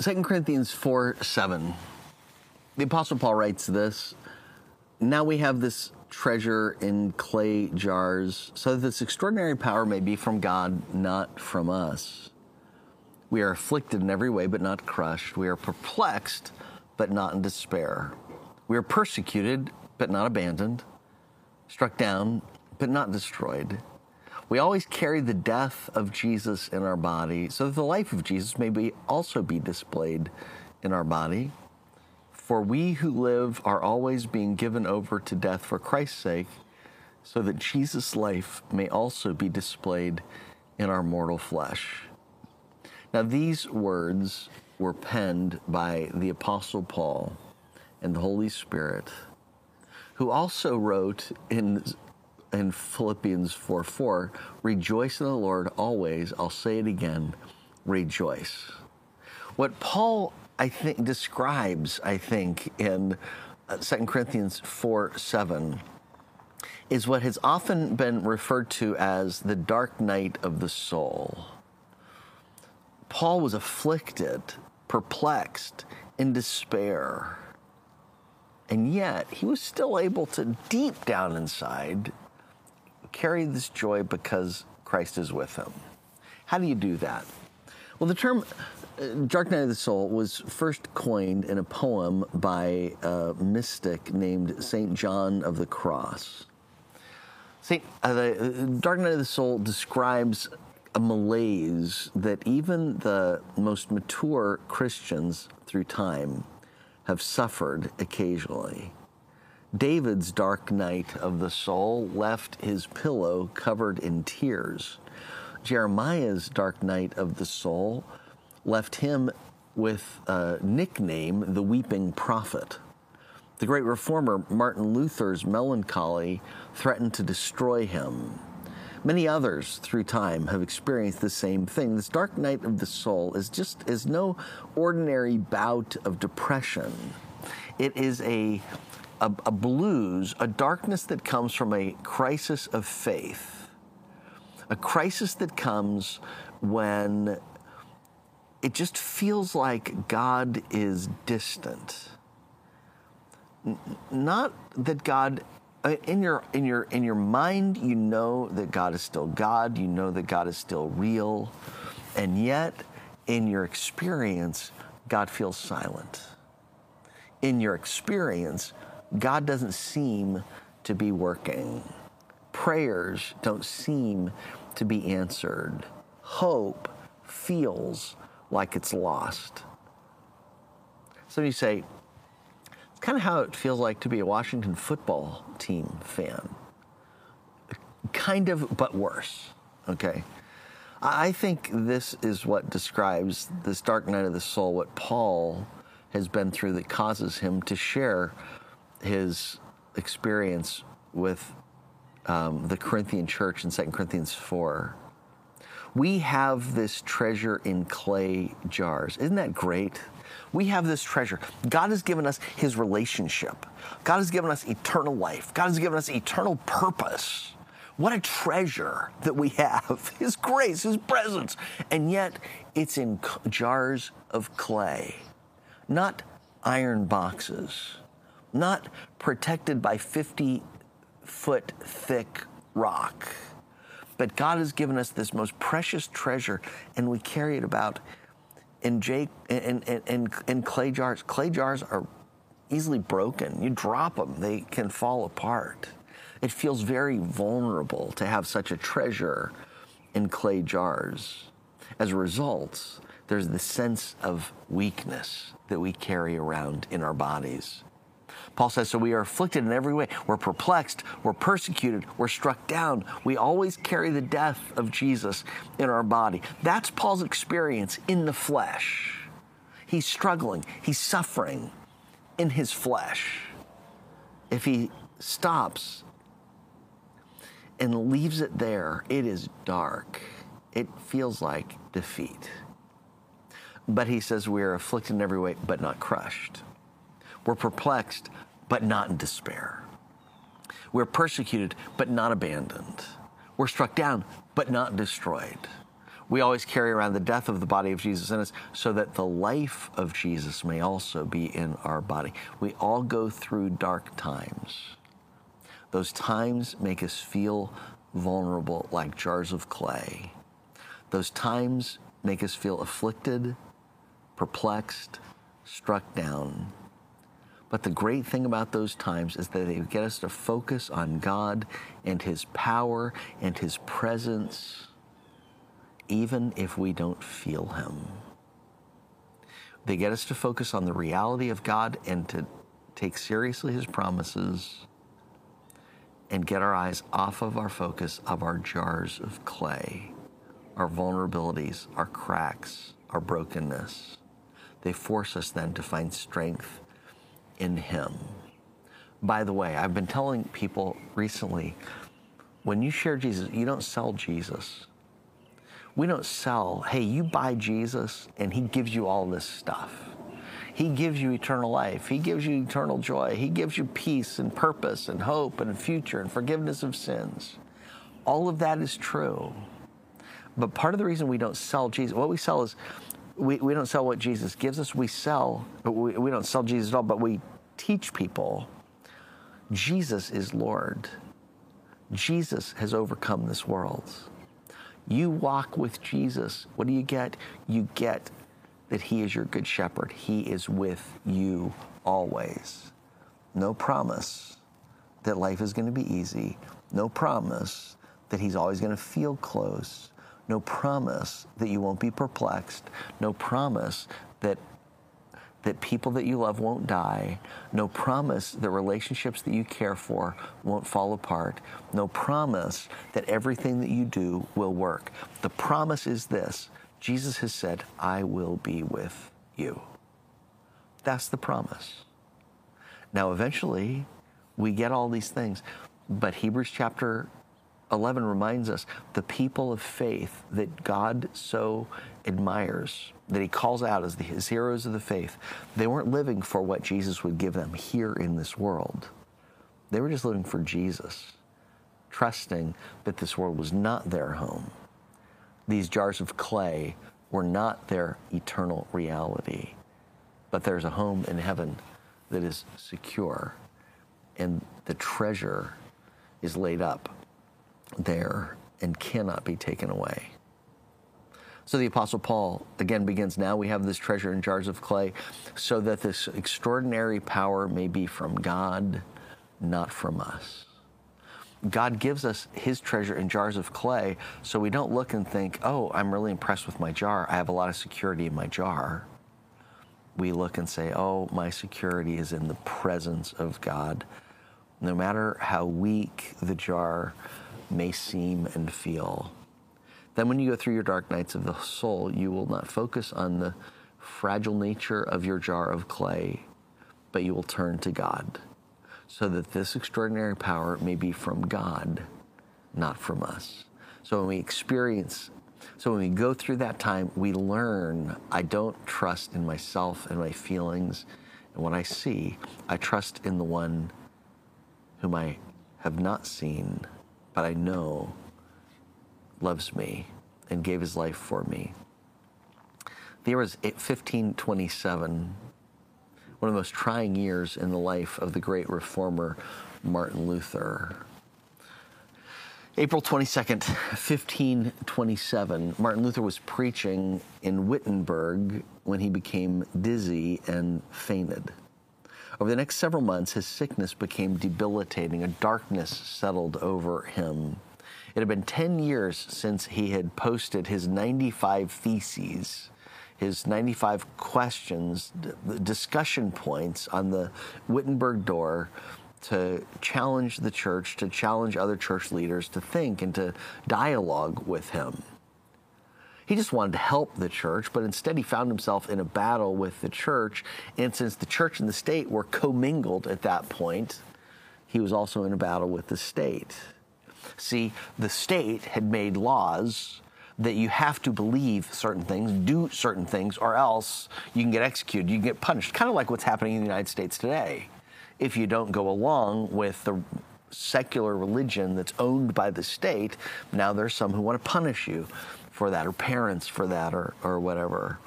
2 Corinthians 4 7. The Apostle Paul writes this Now we have this treasure in clay jars, so that this extraordinary power may be from God, not from us. We are afflicted in every way, but not crushed. We are perplexed, but not in despair. We are persecuted, but not abandoned, struck down, but not destroyed. We always carry the death of Jesus in our body so that the life of Jesus may be also be displayed in our body. For we who live are always being given over to death for Christ's sake, so that Jesus' life may also be displayed in our mortal flesh. Now, these words were penned by the Apostle Paul and the Holy Spirit, who also wrote in in Philippians 4 4, rejoice in the Lord always. I'll say it again, rejoice. What Paul, I think, describes, I think, in uh, 2 Corinthians 4 7 is what has often been referred to as the dark night of the soul. Paul was afflicted, perplexed, in despair. And yet, he was still able to, deep down inside, carry this joy because Christ is with him. How do you do that? Well, the term uh, dark night of the soul was first coined in a poem by a mystic named St. John of the Cross. Saint, uh, the uh, dark night of the soul describes a malaise that even the most mature Christians through time have suffered occasionally. David's dark night of the soul left his pillow covered in tears. Jeremiah's dark night of the soul left him with a nickname, the Weeping Prophet. The great reformer Martin Luther's melancholy threatened to destroy him. Many others through time have experienced the same thing. This dark night of the soul is just is no ordinary bout of depression. It is a a, a blues, a darkness that comes from a crisis of faith, a crisis that comes when it just feels like God is distant. Not that God uh, in your in your in your mind you know that God is still God, you know that God is still real, and yet in your experience God feels silent. In your experience God doesn't seem to be working. Prayers don't seem to be answered. Hope feels like it's lost. Some of you say, it's kind of how it feels like to be a Washington football team fan. Kind of, but worse, okay? I think this is what describes this dark night of the soul, what Paul has been through that causes him to share his experience with um, the Corinthian church in 2 Corinthians 4. We have this treasure in clay jars. Isn't that great? We have this treasure. God has given us His relationship. God has given us eternal life. God has given us eternal purpose. What a treasure that we have His grace, His presence. And yet, it's in jars of clay, not iron boxes not protected by 50 foot thick rock. But God has given us this most precious treasure, and we carry it about in, Jake, in, in, in, in clay jars. Clay jars are easily broken. You drop them, they can fall apart. It feels very vulnerable to have such a treasure in clay jars. As a result, there's the sense of weakness that we carry around in our bodies. Paul says, So we are afflicted in every way. We're perplexed, we're persecuted, we're struck down. We always carry the death of Jesus in our body. That's Paul's experience in the flesh. He's struggling, he's suffering in his flesh. If he stops and leaves it there, it is dark. It feels like defeat. But he says, We are afflicted in every way, but not crushed. We're perplexed, but not in despair. We're persecuted, but not abandoned. We're struck down, but not destroyed. We always carry around the death of the body of Jesus in us so that the life of Jesus may also be in our body. We all go through dark times. Those times make us feel vulnerable like jars of clay. Those times make us feel afflicted, perplexed, struck down. But the great thing about those times is that they get us to focus on God and His power and His presence, even if we don't feel Him. They get us to focus on the reality of God and to take seriously His promises and get our eyes off of our focus of our jars of clay, our vulnerabilities, our cracks, our brokenness. They force us then to find strength in Him. By the way, I've been telling people recently when you share Jesus, you don't sell Jesus. We don't sell, hey, you buy Jesus and He gives you all this stuff. He gives you eternal life. He gives you eternal joy. He gives you peace and purpose and hope and future and forgiveness of sins. All of that is true. But part of the reason we don't sell Jesus, what we sell is we, we don't sell what Jesus gives us. We sell, but we, we don't sell Jesus at all, but we teach people Jesus is Lord. Jesus has overcome this world. You walk with Jesus. What do you get? You get that He is your good shepherd. He is with you always. No promise that life is going to be easy. No promise that He's always going to feel close. No promise that you won't be perplexed. No promise that that people that you love won't die. No promise that relationships that you care for won't fall apart. No promise that everything that you do will work. The promise is this Jesus has said, I will be with you. That's the promise. Now, eventually, we get all these things, but Hebrews chapter 11 reminds us the people of faith that God so admires, that He calls out as the, His heroes of the faith, they weren't living for what Jesus would give them here in this world. They were just living for Jesus, trusting that this world was not their home these jars of clay were not their eternal reality, but there's a home in heaven that is secure, and the treasure is laid up there and cannot be taken away. So the Apostle Paul again begins now we have this treasure in jars of clay, so that this extraordinary power may be from God, not from us. God gives us his treasure in jars of clay so we don't look and think, oh, I'm really impressed with my jar. I have a lot of security in my jar. We look and say, oh, my security is in the presence of God. No matter how weak the jar may seem and feel. Then, when you go through your dark nights of the soul, you will not focus on the fragile nature of your jar of clay, but you will turn to God so that this extraordinary power may be from God, not from us. So when we experience, so when we go through that time, we learn I don't trust in myself and my feelings and what I see. I trust in the one whom I have not seen, but I know loves me and gave his life for me. The year was 1527 one of the most trying years in the life of the great reformer Martin Luther. April 22nd, 1527, Martin Luther was preaching in Wittenberg when he became dizzy and fainted. Over the next several months, his sickness became debilitating. A darkness settled over him. It had been 10 years since he had posted his 95 Theses his 95 questions, discussion points on the Wittenberg door to challenge the church, to challenge other church leaders to think and to dialogue with him. He just wanted to help the church, but instead he found himself in a battle with the church. And since the church and the state were commingled at that point, he was also in a battle with the state. See, the state had made laws that you have to believe certain things, do certain things, or else you can get executed, you can get punished. Kind of like what's happening in the United States today. If you don't go along with the secular religion that's owned by the state, now there's some who want to punish you for that, or parents for that, or, or whatever.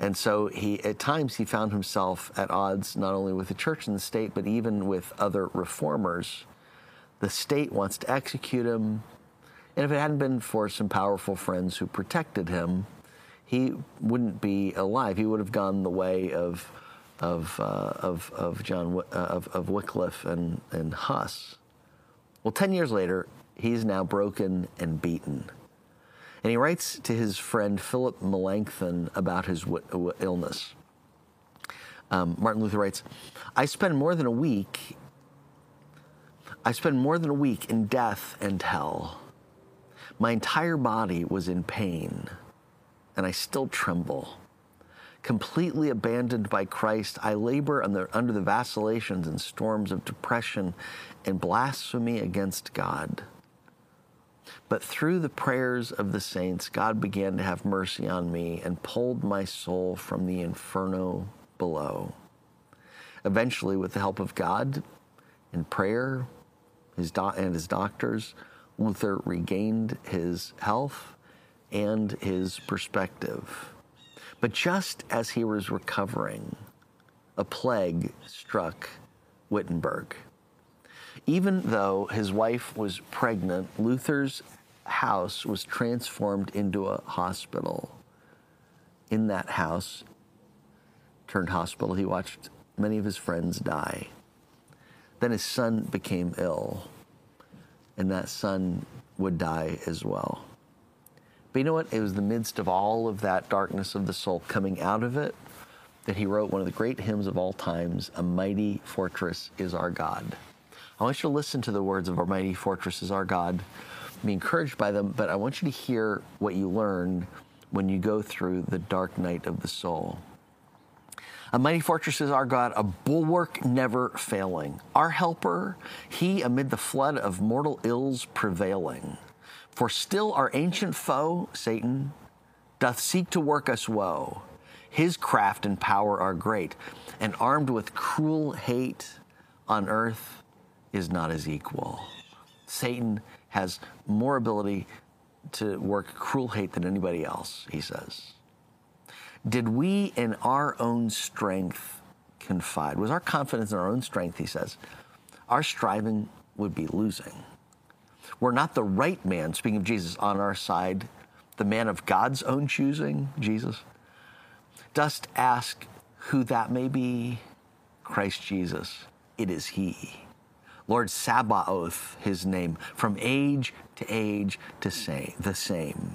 And so he, at times, he found himself at odds not only with the church and the state, but even with other reformers. The state wants to execute him. And if it hadn't been for some powerful friends who protected him, he wouldn't be alive. He would have gone the way of, of, uh, of, of, John, uh, of, of Wycliffe and, and Huss. Well, 10 years later, he's now broken and beaten. And he writes to his friend Philip Melanchthon about his w- w- illness. Um, Martin Luther writes, I spend more than a week, I spend more than a week in death and hell. My entire body was in pain, and I still tremble. Completely abandoned by Christ, I labor under, under the vacillations and storms of depression and blasphemy against God. But through the prayers of the saints, God began to have mercy on me and pulled my soul from the inferno below. Eventually, with the help of God and prayer his do- and his doctors, Luther regained his health and his perspective. But just as he was recovering, a plague struck Wittenberg. Even though his wife was pregnant, Luther's house was transformed into a hospital. In that house, turned hospital, he watched many of his friends die. Then his son became ill, and that son would die as well. But you know what? It was the midst of all of that darkness of the soul coming out of it that he wrote one of the great hymns of all times A Mighty Fortress is Our God. I want you to listen to the words of Our Mighty Fortress is Our God, be encouraged by them, but I want you to hear what you learn when you go through the dark night of the soul. A mighty fortress is our God, a bulwark never failing. Our helper, he amid the flood of mortal ills prevailing. For still our ancient foe, Satan, doth seek to work us woe. His craft and power are great, and armed with cruel hate on earth is not his equal. Satan has more ability to work cruel hate than anybody else, he says. Did we in our own strength confide? Was our confidence in our own strength, he says, our striving would be losing. We're not the right man, speaking of Jesus, on our side, the man of God's own choosing, Jesus. Dost ask who that may be? Christ Jesus. It is he. Lord Sabaoth, his name, from age to age to say the same.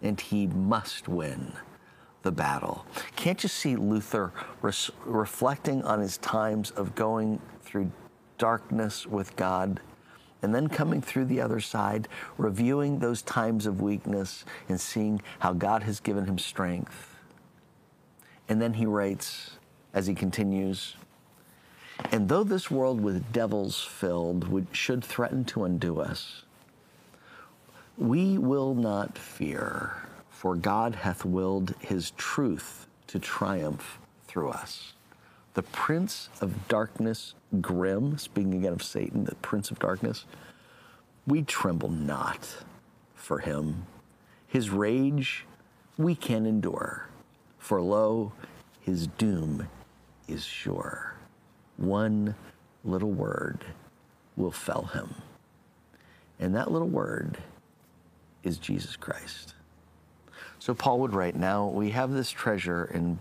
And he must win the battle. Can't you see Luther res- reflecting on his times of going through darkness with God and then coming through the other side, reviewing those times of weakness and seeing how God has given him strength? And then he writes, as he continues, and though this world with devils filled would, should threaten to undo us, we will not fear, for God hath willed his truth to triumph through us. The prince of darkness, grim, speaking again of Satan, the prince of darkness, we tremble not for him. His rage we can endure, for lo, his doom is sure one little word will fell him. And that little word is Jesus Christ. So Paul would write, Now we have this treasure in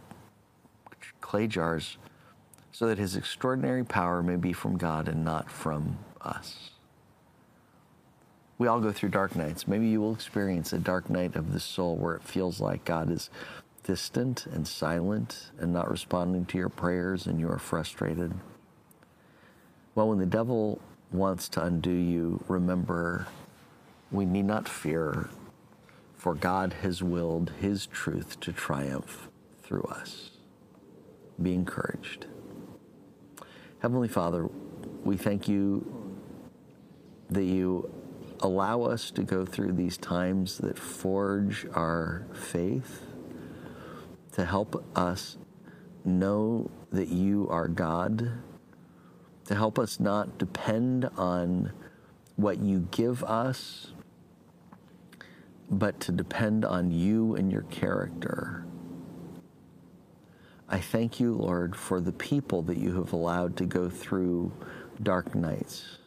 clay jars so that his extraordinary power may be from God and not from us. We all go through dark nights. Maybe you will experience a dark night of the soul where it feels like God is distant and silent and not responding to your prayers and you are frustrated. Well, when the devil wants to undo you, remember we need not fear, for God has willed his truth to triumph through us. Be encouraged. Heavenly Father, we thank you that you allow us to go through these times that forge our faith to help us know that you are God, to help us not depend on what you give us, but to depend on you and your character. I thank you, Lord, for the people that you have allowed to go through dark nights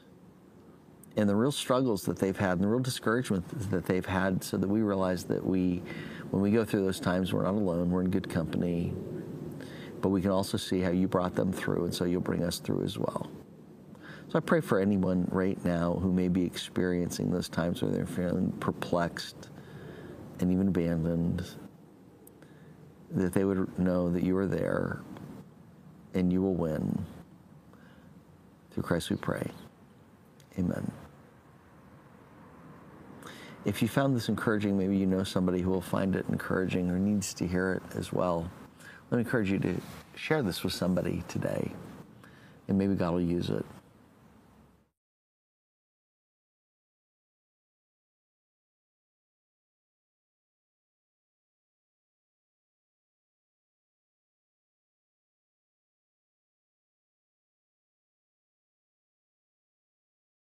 and the real struggles that they've had and the real discouragement that they've had so that we realize that we, when we go through those times, we're not alone, we're in good company, but we can also see how you brought them through, and so you'll bring us through as well. So I pray for anyone right now who may be experiencing those times where they're feeling perplexed and even abandoned, that they would know that you are there and you will win. Through Christ we pray. Amen. If you found this encouraging, maybe you know somebody who will find it encouraging or needs to hear it as well. Let me encourage you to share this with somebody today, and maybe God will use it.